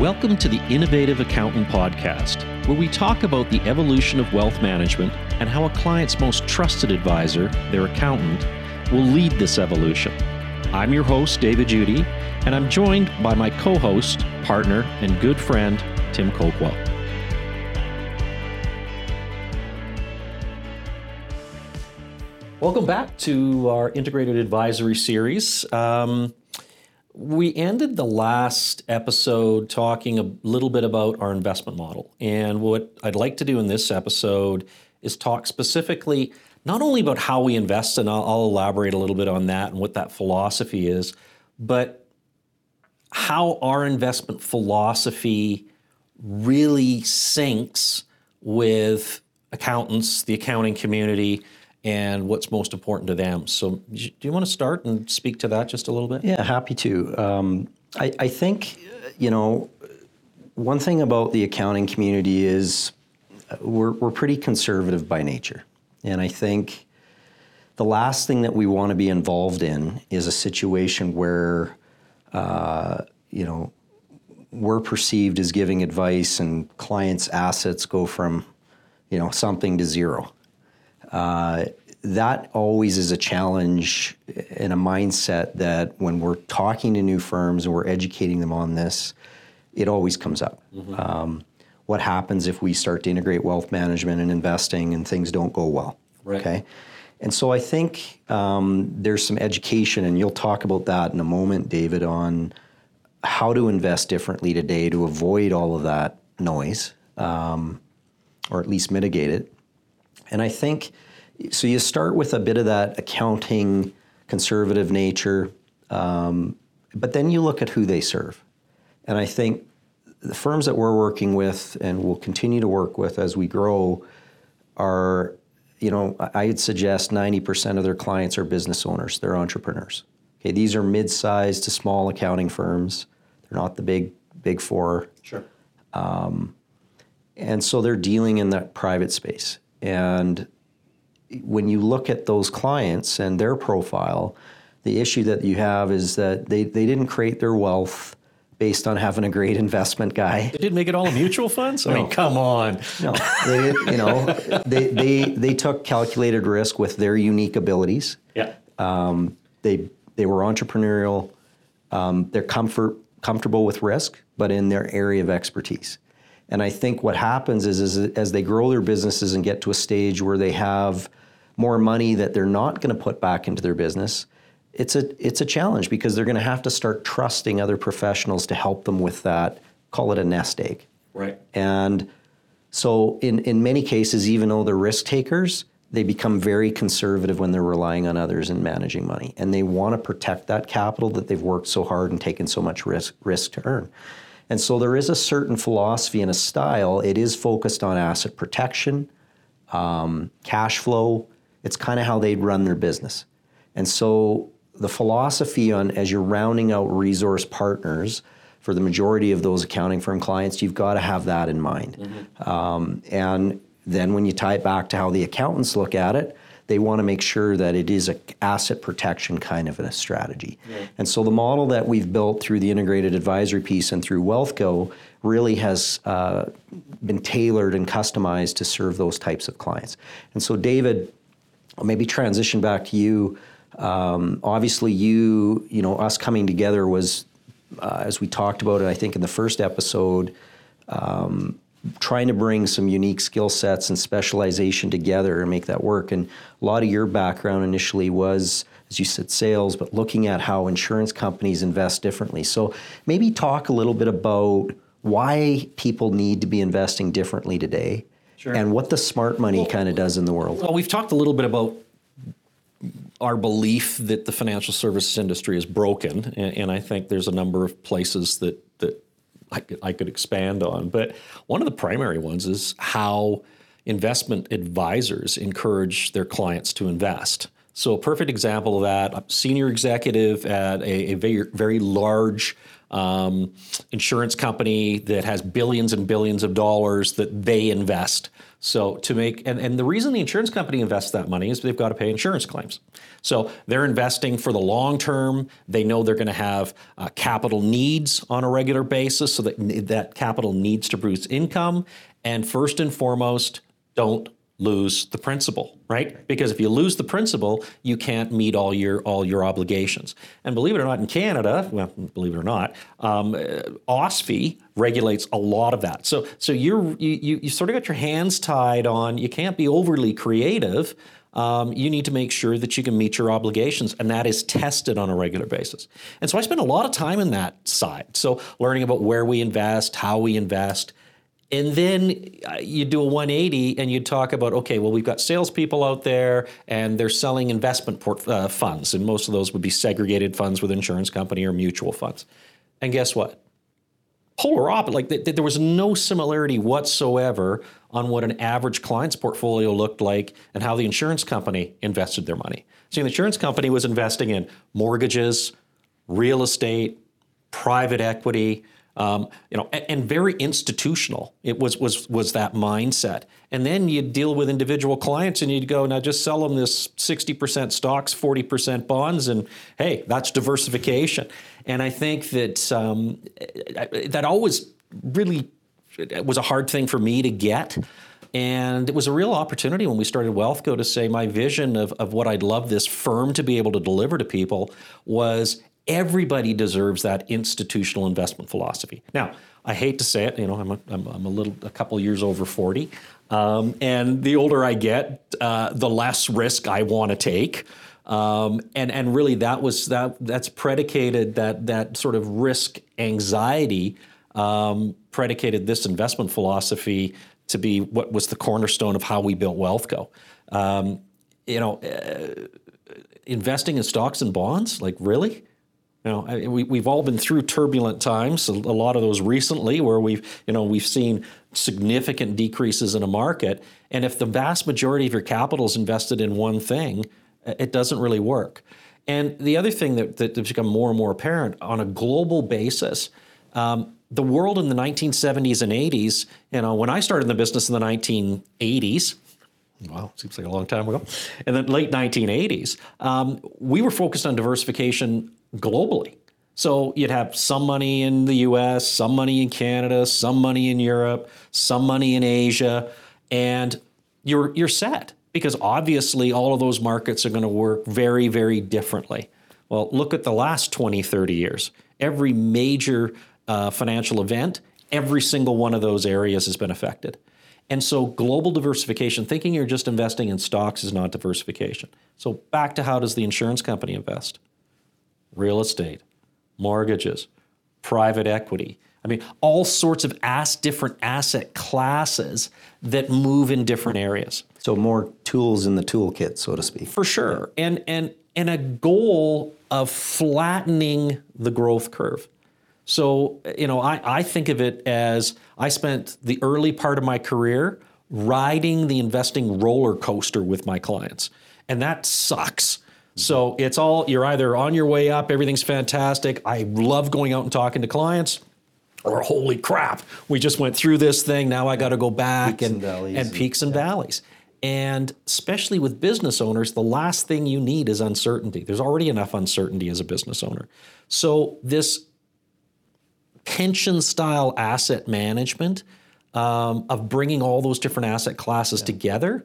Welcome to the Innovative Accountant Podcast, where we talk about the evolution of wealth management and how a client's most trusted advisor, their accountant, will lead this evolution. I'm your host, David Udy, and I'm joined by my co host, partner, and good friend, Tim Coakwell. Welcome back to our integrated advisory series. Um, we ended the last episode talking a little bit about our investment model. And what I'd like to do in this episode is talk specifically not only about how we invest, and I'll, I'll elaborate a little bit on that and what that philosophy is, but how our investment philosophy really syncs with accountants, the accounting community, and what's most important to them. So, do you want to start and speak to that just a little bit? Yeah, happy to. Um, I, I, think, you know, one thing about the accounting community is uh, we're, we're pretty conservative by nature. And I think the last thing that we want to be involved in is a situation where, uh, you know, we're perceived as giving advice and clients' assets go from, you know, something to zero. Uh, that always is a challenge and a mindset that when we're talking to new firms and we're educating them on this, it always comes up. Mm-hmm. Um, what happens if we start to integrate wealth management and investing and things don't go well? Right. Okay. And so I think um, there's some education, and you'll talk about that in a moment, David, on how to invest differently today to avoid all of that noise, um, or at least mitigate it. And I think so you start with a bit of that accounting conservative nature, um, but then you look at who they serve. And I think the firms that we're working with and will continue to work with as we grow are, you know, I'd suggest 90% of their clients are business owners, they're entrepreneurs. Okay, these are mid-sized to small accounting firms. They're not the big big four. Sure. Um, and so they're dealing in that private space. And when you look at those clients and their profile, the issue that you have is that they, they didn't create their wealth based on having a great investment guy. They didn't make it all a mutual funds? I mean, come on. No, they, you know, they, they, they took calculated risk with their unique abilities. Yeah. Um, they, they were entrepreneurial. Um, they're comfort, comfortable with risk, but in their area of expertise. And I think what happens is, is as they grow their businesses and get to a stage where they have – more money that they're not going to put back into their business, it's a it's a challenge because they're going to have to start trusting other professionals to help them with that. Call it a nest egg. Right. And so in in many cases, even though they're risk takers, they become very conservative when they're relying on others and managing money, and they want to protect that capital that they've worked so hard and taken so much risk risk to earn. And so there is a certain philosophy and a style. It is focused on asset protection, um, cash flow, it's kind of how they'd run their business. And so the philosophy on as you're rounding out resource partners for the majority of those accounting firm clients, you've got to have that in mind. Mm-hmm. Um, and then when you tie it back to how the accountants look at it, they want to make sure that it is an asset protection kind of a strategy. Yeah. And so the model that we've built through the integrated advisory piece and through WealthCo really has uh, been tailored and customized to serve those types of clients. And so David I'll maybe transition back to you. Um, obviously, you, you know, us coming together was, uh, as we talked about it, I think in the first episode, um, trying to bring some unique skill sets and specialization together and make that work. And a lot of your background initially was, as you said, sales, but looking at how insurance companies invest differently. So maybe talk a little bit about why people need to be investing differently today Sure. And what the smart money well, kind of does in the world. Well, we've talked a little bit about our belief that the financial services industry is broken, and, and I think there's a number of places that that I could, I could expand on. But one of the primary ones is how investment advisors encourage their clients to invest. So a perfect example of that: a senior executive at a, a very very large um, insurance company that has billions and billions of dollars that they invest. So to make and, and the reason the insurance company invests that money is they've got to pay insurance claims. So they're investing for the long term. They know they're going to have uh, capital needs on a regular basis, so that that capital needs to produce income. And first and foremost, don't lose the principal, right? Because if you lose the principal, you can't meet all your all your obligations. And believe it or not, in Canada, well, believe it or not, um, OSFI regulates a lot of that. So so you're you you sort of got your hands tied on. You can't be overly creative. Um, you need to make sure that you can meet your obligations, and that is tested on a regular basis. And so I spend a lot of time in that side. So learning about where we invest, how we invest, and then uh, you do a 180 and you talk about, okay, well, we've got salespeople out there and they're selling investment port, uh, funds, and most of those would be segregated funds with insurance company or mutual funds. And guess what? Polar opposite. Like th- th- there was no similarity whatsoever on what an average client's portfolio looked like and how the insurance company invested their money. So the insurance company was investing in mortgages, real estate, private equity, um, you know, and, and, very institutional. It was was was that mindset. And then you'd deal with individual clients, and you'd go now just sell them this sixty percent stocks, forty percent bonds, and hey, that's diversification. And I think that um, that always really was a hard thing for me to get. And it was a real opportunity when we started Wealthco to say my vision of, of what I'd love this firm to be able to deliver to people was everybody deserves that institutional investment philosophy. Now, I hate to say it, you know, I'm a, I'm, I'm a little, a couple years over 40. Um, and the older I get, uh, the less risk I want to take. Um, and and really that was that that's predicated that that sort of risk anxiety um, predicated this investment philosophy to be what was the cornerstone of how we built Wealthco. Um, you know, uh, investing in stocks and bonds, like really, you we, we've all been through turbulent times. A lot of those recently, where we've, you know, we've seen significant decreases in a market. And if the vast majority of your capital is invested in one thing, it doesn't really work. And the other thing that, that has become more and more apparent on a global basis, um, the world in the 1970s and 80s, you know, when I started in the business in the 1980s, wow, seems like a long time ago, in the late 1980s, um, we were focused on diversification globally. So you'd have some money in the US, some money in Canada, some money in Europe, some money in Asia, and you're you're set because obviously all of those markets are going to work very very differently. Well, look at the last 20, 30 years. Every major uh, financial event, every single one of those areas has been affected. And so global diversification, thinking you're just investing in stocks is not diversification. So back to how does the insurance company invest? Real estate, mortgages, private equity. I mean, all sorts of ass, different asset classes that move in different areas. So more tools in the toolkit, so to speak. For sure. Yeah. And and and a goal of flattening the growth curve. So, you know, I, I think of it as I spent the early part of my career riding the investing roller coaster with my clients. And that sucks so it's all, you're either on your way up, everything's fantastic. I love going out and talking to clients. Or holy crap, we just went through this thing. Now I got to go back peaks and, and, and peaks and yeah. valleys. And especially with business owners, the last thing you need is uncertainty. There's already enough uncertainty as a business owner. So, this pension style asset management um, of bringing all those different asset classes yeah. together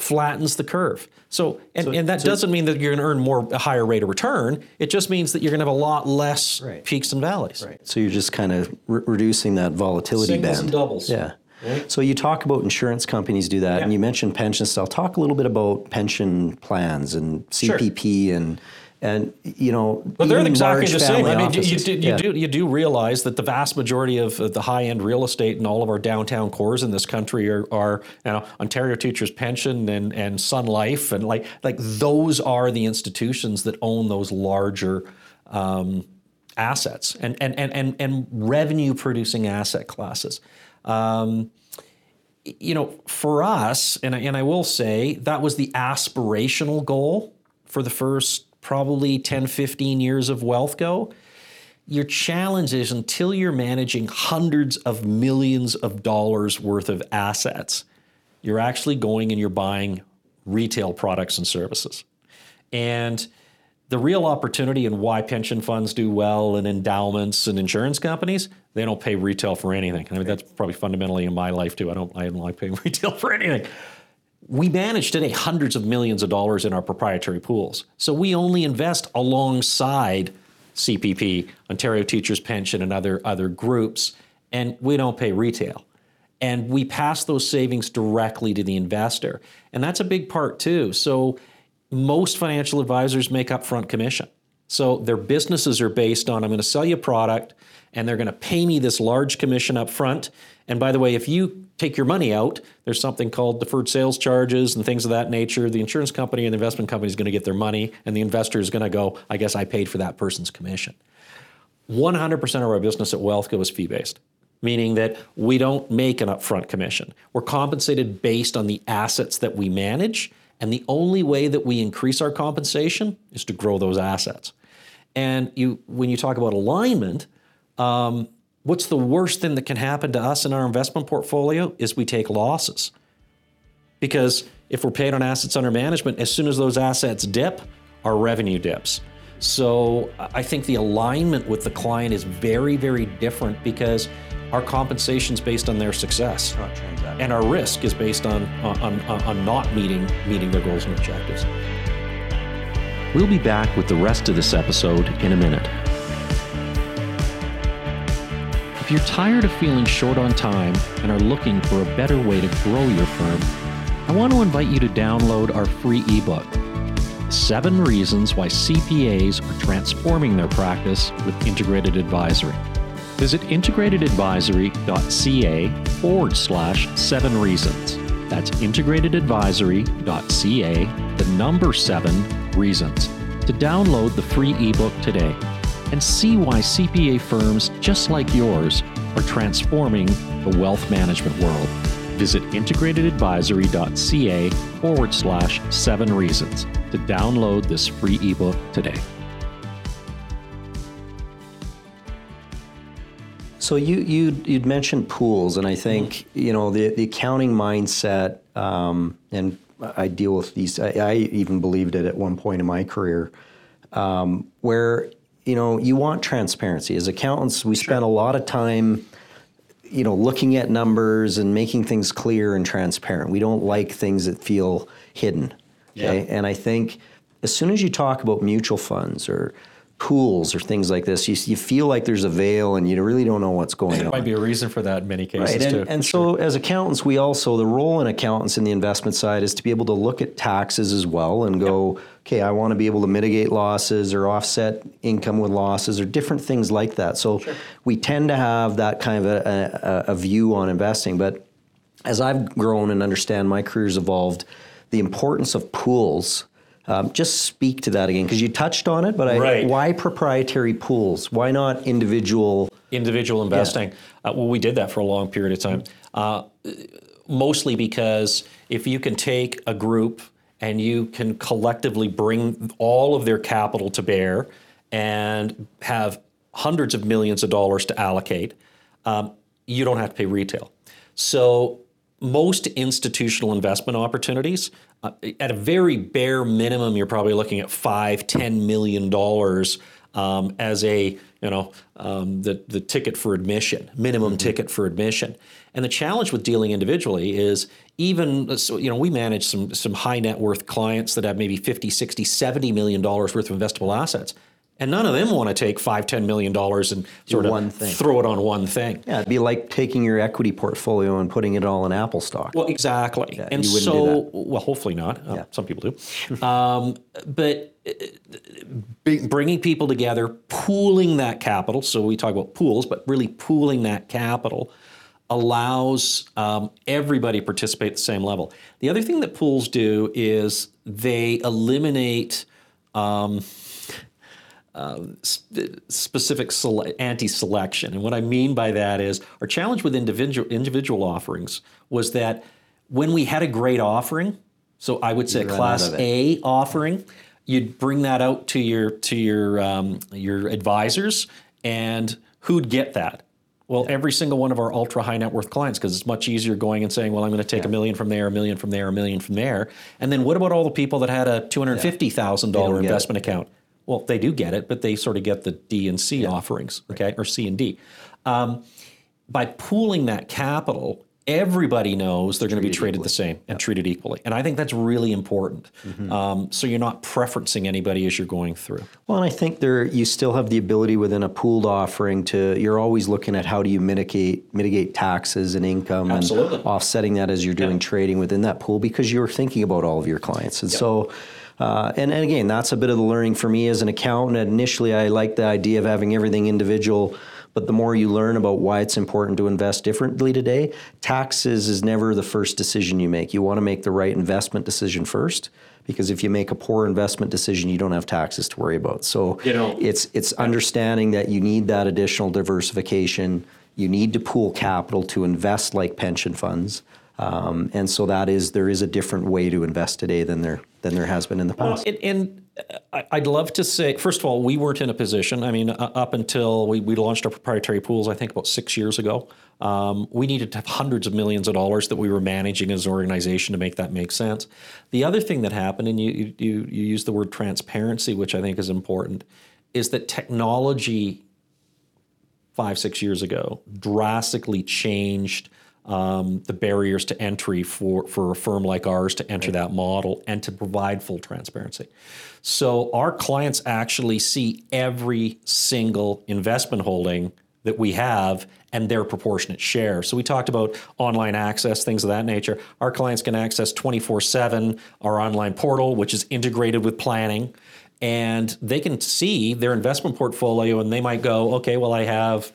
flattens the curve. So, and, so, and that so, doesn't mean that you're going to earn more a higher rate of return. It just means that you're going to have a lot less right. peaks and valleys. Right. So you're just kind of re- reducing that volatility Singles band. and doubles. Yeah. Right. So you talk about insurance companies do that, yeah. and you mentioned pension style. Talk a little bit about pension plans and CPP sure. and and you know, but they're exactly the same. I mean, you, you, do, you yeah. do you do realize that the vast majority of the high end real estate in all of our downtown cores in this country are, are you know Ontario Teachers Pension and and Sun Life and like like those are the institutions that own those larger. Um, assets and, and, and, and, and revenue producing asset classes. Um, you know, for us, and I, and I will say that was the aspirational goal for the first probably 10, 15 years of WealthCo, your challenge is until you're managing hundreds of millions of dollars worth of assets, you're actually going and you're buying retail products and services. And the real opportunity and why pension funds do well and endowments and insurance companies, they don't pay retail for anything. I mean, that's probably fundamentally in my life too. I don't, I don't like paying retail for anything. We manage today hundreds of millions of dollars in our proprietary pools. So we only invest alongside CPP, Ontario Teachers Pension, and other, other groups, and we don't pay retail. And we pass those savings directly to the investor. And that's a big part too. So most financial advisors make upfront commission. So their businesses are based on I'm going to sell you a product and they're going to pay me this large commission up front. And by the way, if you take your money out, there's something called deferred sales charges and things of that nature. The insurance company and the investment company is going to get their money, and the investor is going to go, I guess I paid for that person's commission. 100% of our business at Wealthco is fee based, meaning that we don't make an upfront commission. We're compensated based on the assets that we manage and the only way that we increase our compensation is to grow those assets. And you, when you talk about alignment, um, what's the worst thing that can happen to us in our investment portfolio is we take losses. Because if we're paid on assets under management, as soon as those assets dip, our revenue dips. So I think the alignment with the client is very, very different because our compensation is based on their success, and our risk is based on, on, on, on not meeting meeting their goals and objectives. We'll be back with the rest of this episode in a minute. If you're tired of feeling short on time and are looking for a better way to grow your firm, I want to invite you to download our free ebook Seven Reasons Why CPAs Are Transforming Their Practice with Integrated Advisory. Visit integratedadvisory.ca forward slash seven reasons. That's integratedadvisory.ca, the number seven reasons, to download the free ebook today and see why CPA firms just like yours are transforming the wealth management world. Visit integratedadvisory.ca forward slash seven reasons to download this free ebook today. So you you you'd mentioned pools, and I think mm-hmm. you know the the accounting mindset, um, and I deal with these. I, I, even believed it at one point in my career, um, where you know you want transparency. As accountants, we sure. spend a lot of time, you know, looking at numbers and making things clear and transparent. We don't like things that feel hidden. Okay, yeah. and I think as soon as you talk about mutual funds or pools or things like this, you, you feel like there's a veil and you really don't know what's going there on. There might be a reason for that in many cases right. and, too. And so, sure. as accountants, we also the role in accountants in the investment side is to be able to look at taxes as well and go, yep. okay, I want to be able to mitigate losses or offset income with losses or different things like that. So sure. we tend to have that kind of a, a, a view on investing, but as I've grown and understand my career's evolved, the importance of pools um, just speak to that again because you touched on it, but I, right. why proprietary pools? Why not individual? Individual investing. Yeah. Uh, well, we did that for a long period of time. Uh, mostly because if you can take a group and you can collectively bring all of their capital to bear and have hundreds of millions of dollars to allocate, um, you don't have to pay retail. So most institutional investment opportunities, uh, at a very bare minimum, you're probably looking at five, ten million dollars um, as a you know um, the the ticket for admission, minimum mm-hmm. ticket for admission. And the challenge with dealing individually is even so, you know we manage some some high net worth clients that have maybe 50, 60, 70 million dollars worth of investable assets and none of them want to take five, ten million dollars and sort of thing. throw it on one thing. Yeah, it'd be like taking your equity portfolio and putting it all in Apple stock. Well, exactly. Yeah, and so, well, hopefully not. Uh, yeah. some people do. um, but uh, bringing people together, pooling that capital. So we talk about pools, but really pooling that capital allows um, everybody participate at the same level. The other thing that pools do is they eliminate. Um, um, sp- specific sele- anti-selection. And what I mean by that is our challenge with individual individual offerings was that when we had a great offering, so I would say a class A offering, you'd bring that out to your to your um, your advisors And who'd get that? Well, every single one of our ultra high net worth clients, because it's much easier going and saying, well, I'm going to take a million from there, a million from there, a million from there. And then what about all the people that had a $250,000 investment account? Well, they do get it, but they sort of get the D and C offerings, okay, or C and D. Um, by pooling that capital, everybody knows they're going to be treated the same and treated equally. And I think that's really important. Um, so you're not preferencing anybody as you're going through. Well, and I think there you still have the ability within a pooled offering to you're always looking at how do you mitigate mitigate taxes and income Absolutely. and offsetting that as you're doing trading within that pool because you're thinking about all of your clients. And so uh, and, and again, that's a bit of the learning for me as an accountant. Initially, I liked the idea of having everything individual, but the more you learn about why it's important to invest differently today, taxes is never the first decision you make. You want to make the right investment decision first because if you make a poor investment decision, you don't have taxes to worry about. So You know- it's it's understanding that you need that additional diversification. You need to pool capital to invest like pension funds. Um, and so that is there is a different way to invest today than there than there has been in the past. And, and I- I'd love to say, first of all, we weren't in a position. I mean, uh, up until we, we launched our proprietary pools, I think about six years ago, um, we needed to have hundreds of millions of dollars that we were managing as an organization to make that make sense. The other thing that happened, and you you you, you use the word transparency, which I think is important, is that technology five, six years ago drastically changed um, the barriers to entry for, for a firm like ours to enter that model and to provide full transparency. So our clients actually see every single investment holding that we have and their proportionate share. So we talked about online access, things of that nature. Our clients can access 24 7 our online portal, which is integrated with planning and they can see their investment portfolio and they might go, okay, well, I have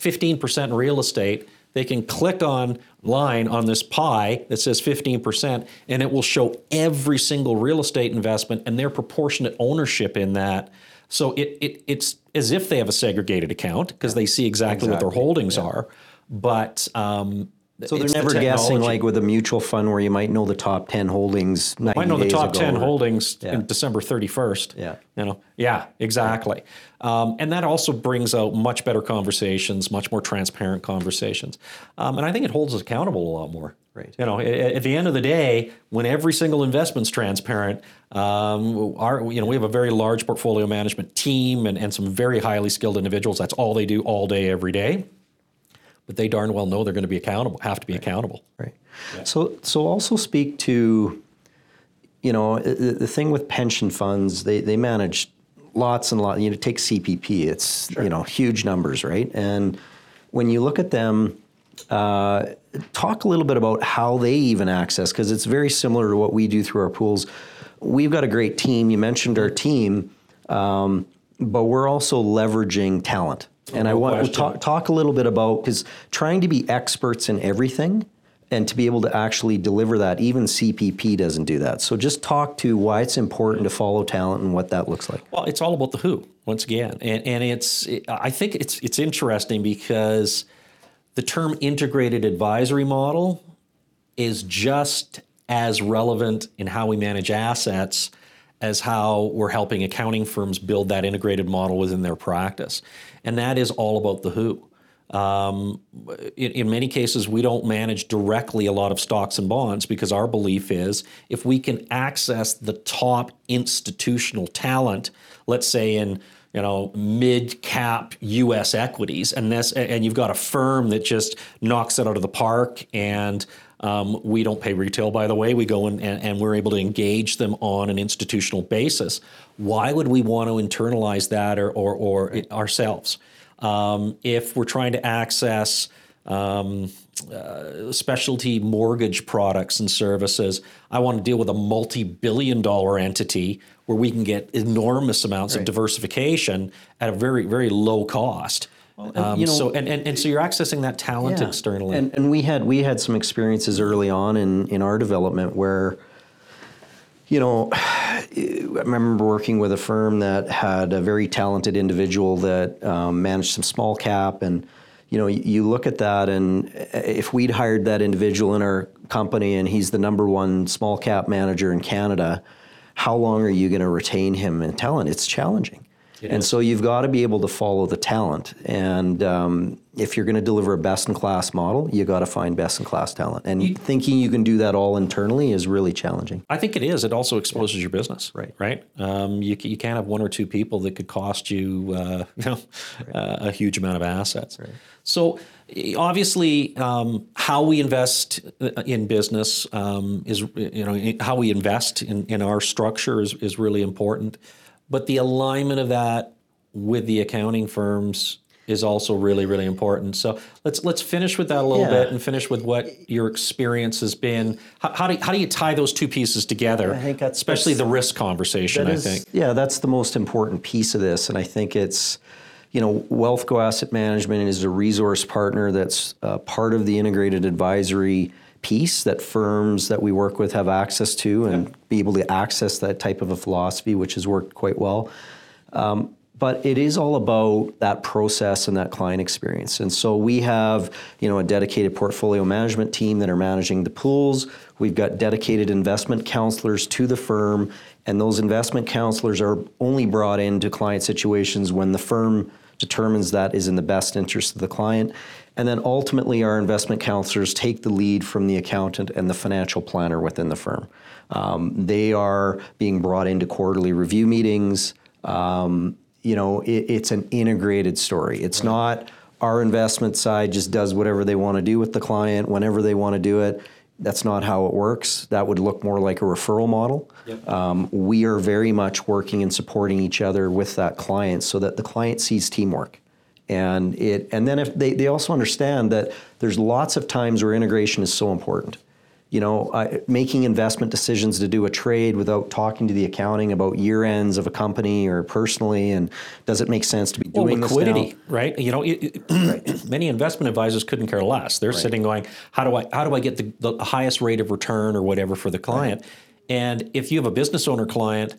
15% in real estate. They can click on line on this pie that says 15%, and it will show every single real estate investment and their proportionate ownership in that. So it, it it's as if they have a segregated account because they see exactly, what their holdings are. But um, So they're it's the never guessing like with a mutual fund where you might know the top ten holdings. 90 I know the top 10 or- holdings in December 31st. Yeah. You know, yeah, exactly. Um, and that also brings out much better conversations, much more transparent conversations. Um, and I think it holds us accountable a lot more. Right. You know, at, at the end of the day, when every single investment's transparent, um, our, you know, we have a very large portfolio management team and, and some very highly skilled individuals. That's all they do all day, every day. But they darn well know they're going to be accountable, have to be accountable. Right. So so also speak to, you know, the, the thing with pension funds, they they manage lots and lots. You know, take CPP, it's you know huge numbers, right? And when you look at them. Uh, talk a little bit about how they even access because it's very similar to what we do through our pools. We've got a great team. You mentioned our team, um, but we're also leveraging talent. And I want to talk, talk a little bit about because trying to be experts in everything and to be able to actually deliver that, even CPP doesn't do that. So just talk to why it's important to follow talent and what that looks like. Well, it's all about the who once again, and and it's I think it's it's interesting because the term integrated advisory model is just as relevant in how we manage assets as how we're helping accounting firms build that integrated model within their practice, and that is all about the who. Um, in, in many cases, we don't manage directly a lot of stocks and bonds because our belief is if we can access the top institutional talent, let's say in you know mid cap U.S. equities, and this, and you've got a firm that just knocks it out of the park, and um, we don't pay retail, by the way. We go in and, and we're able to engage them on an institutional basis. Why would we want to internalize that or, or, or it ourselves? Um, if we're trying to access um, uh, specialty mortgage products and services, I want to deal with a multi billion dollar entity where we can get enormous amounts of diversification at a very, very low cost. Um, you know- so and, and, and so you're accessing that talent Yeah. externally. And, and we had we had some experiences early on in, in our development where, you know, I remember working with a firm that had a very talented individual that um, managed some small cap, and you know, you, you look at that, and if we'd hired that individual in our company, and he's the number one small cap manager in Canada, how long are you going to retain him in talent? It's challenging. And so you've got to be able to follow the talent. And um, if you're going to deliver a best in class model, you got to find best in class talent. And thinking you can do that all internally is really challenging. I think it is. It also exposes your business. Right. Right. Um, you, you can't have one or two people that could cost you, uh, you know, uh, a huge amount of assets. So eh, obviously, um, how we invest uh, in business um, is, you know, how we invest in, in our structure is, is really important. But the alignment of that with the accounting firms is also really, really important. So let's let's finish with that a little Yeah. bit and finish with what your experience has been. How, how do how do you tie those two pieces together? I think that's- especially that's- the risk conversation. I is- think. Yeah, that's the most important piece of this. And I think it's, you know, Wealthco Asset Management is a resource partner that's uh, part of the integrated advisory piece that firms that we work with have access to and be able to access that type of a philosophy, which has worked quite well. Um, but it is all about that process and that client experience. And so we have, you know, a dedicated portfolio management team that are managing the pools. We've got dedicated investment counselors to the firm, and those investment counselors are only brought into client situations when the firm determines that is in the best interest of the client. And then ultimately, our investment counselors take the lead from the accountant and the financial planner within the firm. Um, they are being brought into quarterly review meetings. Um, you know, it, it's an integrated story. It's not our investment side just does whatever they want to do with the client whenever they want to do it. That's not how it works. That would look more like a referral model. Um, we are very much working and supporting each other with that client so that the client sees teamwork. And it and then if they, they also understand that there's lots of times where integration is so important. You know, I, making investment decisions to do a trade without talking to the accounting about year ends of a company or personally, and does it make sense to be Well, doing liquidity, this now? right? You know, it, it- many investment advisors couldn't care less. They're sitting going, "How do I how do I get the, the highest rate of return or whatever for the client?" And if you have a business owner client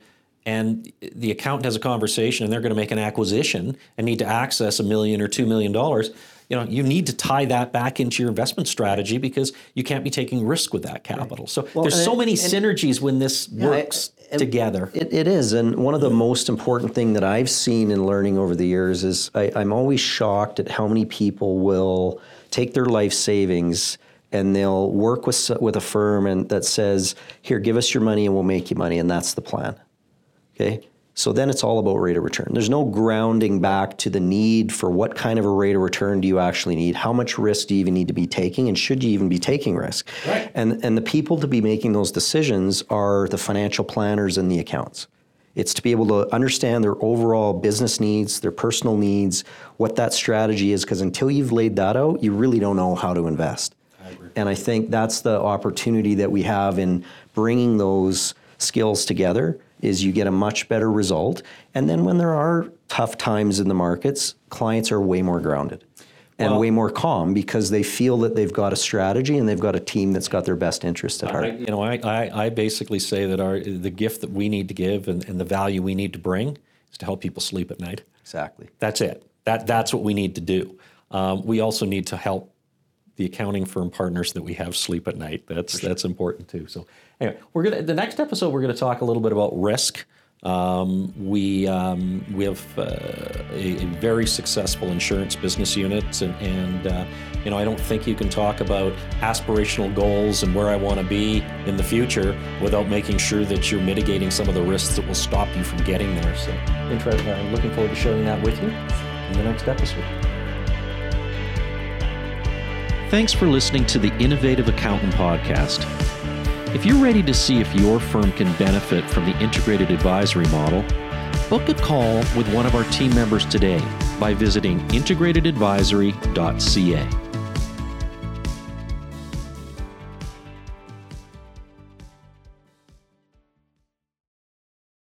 and the accountant has a conversation and they're going to make an acquisition and need to access a million or two million dollars, you know, you need to tie that back into your investment strategy because you can't be taking risk with that capital. So there's so and- many and- synergies when this works and- together. It, it is, and one of the most important thing that I've seen in learning over the years is I, I'm always shocked at how many people will take their life savings and they'll work with with a firm and that says, "Here, give us your money and we'll make you money," and that's the plan. Okay. So then it's all about rate of return. There's no grounding back to the need for what kind of a rate of return do you actually need? How much risk do you even need to be taking? And should you even be taking risk? Right. And, and the people to be making those decisions are the financial planners and the accounts. It's to be able to understand their overall business needs, their personal needs, what that strategy is, because until you've laid that out, you really don't know how to invest. And I think that's the opportunity that we have in bringing those skills together is you get a much better result. And then when there are tough times in the markets, clients are way more grounded and Well- way more calm because they feel that they've got a strategy and they've got a team that's got their best interest at heart. I, you know, I, I, I basically say that our the gift that we need to give and, and the value we need to bring is to help people sleep at night. exactly. That's it. That that's what we need to do. Um, we also need to help the accounting firm partners that we have sleep at night. That's that's important too. So anyway, we're gonna the next episode we're gonna talk a little bit about risk. Um, we um, we have uh, a, a very successful insurance business unit, and, and uh, you know I don't think you can talk about aspirational goals and where I want to be in the future without making sure that you're mitigating some of the risks that will stop you from getting there. So, interesting. I'm looking forward to sharing that with you in the next episode. Thanks for listening to the Innovative Accountant Podcast. If you're ready to see if your firm can benefit from the integrated advisory model, book a call with one of our team members today by visiting integratedadvisory.ca.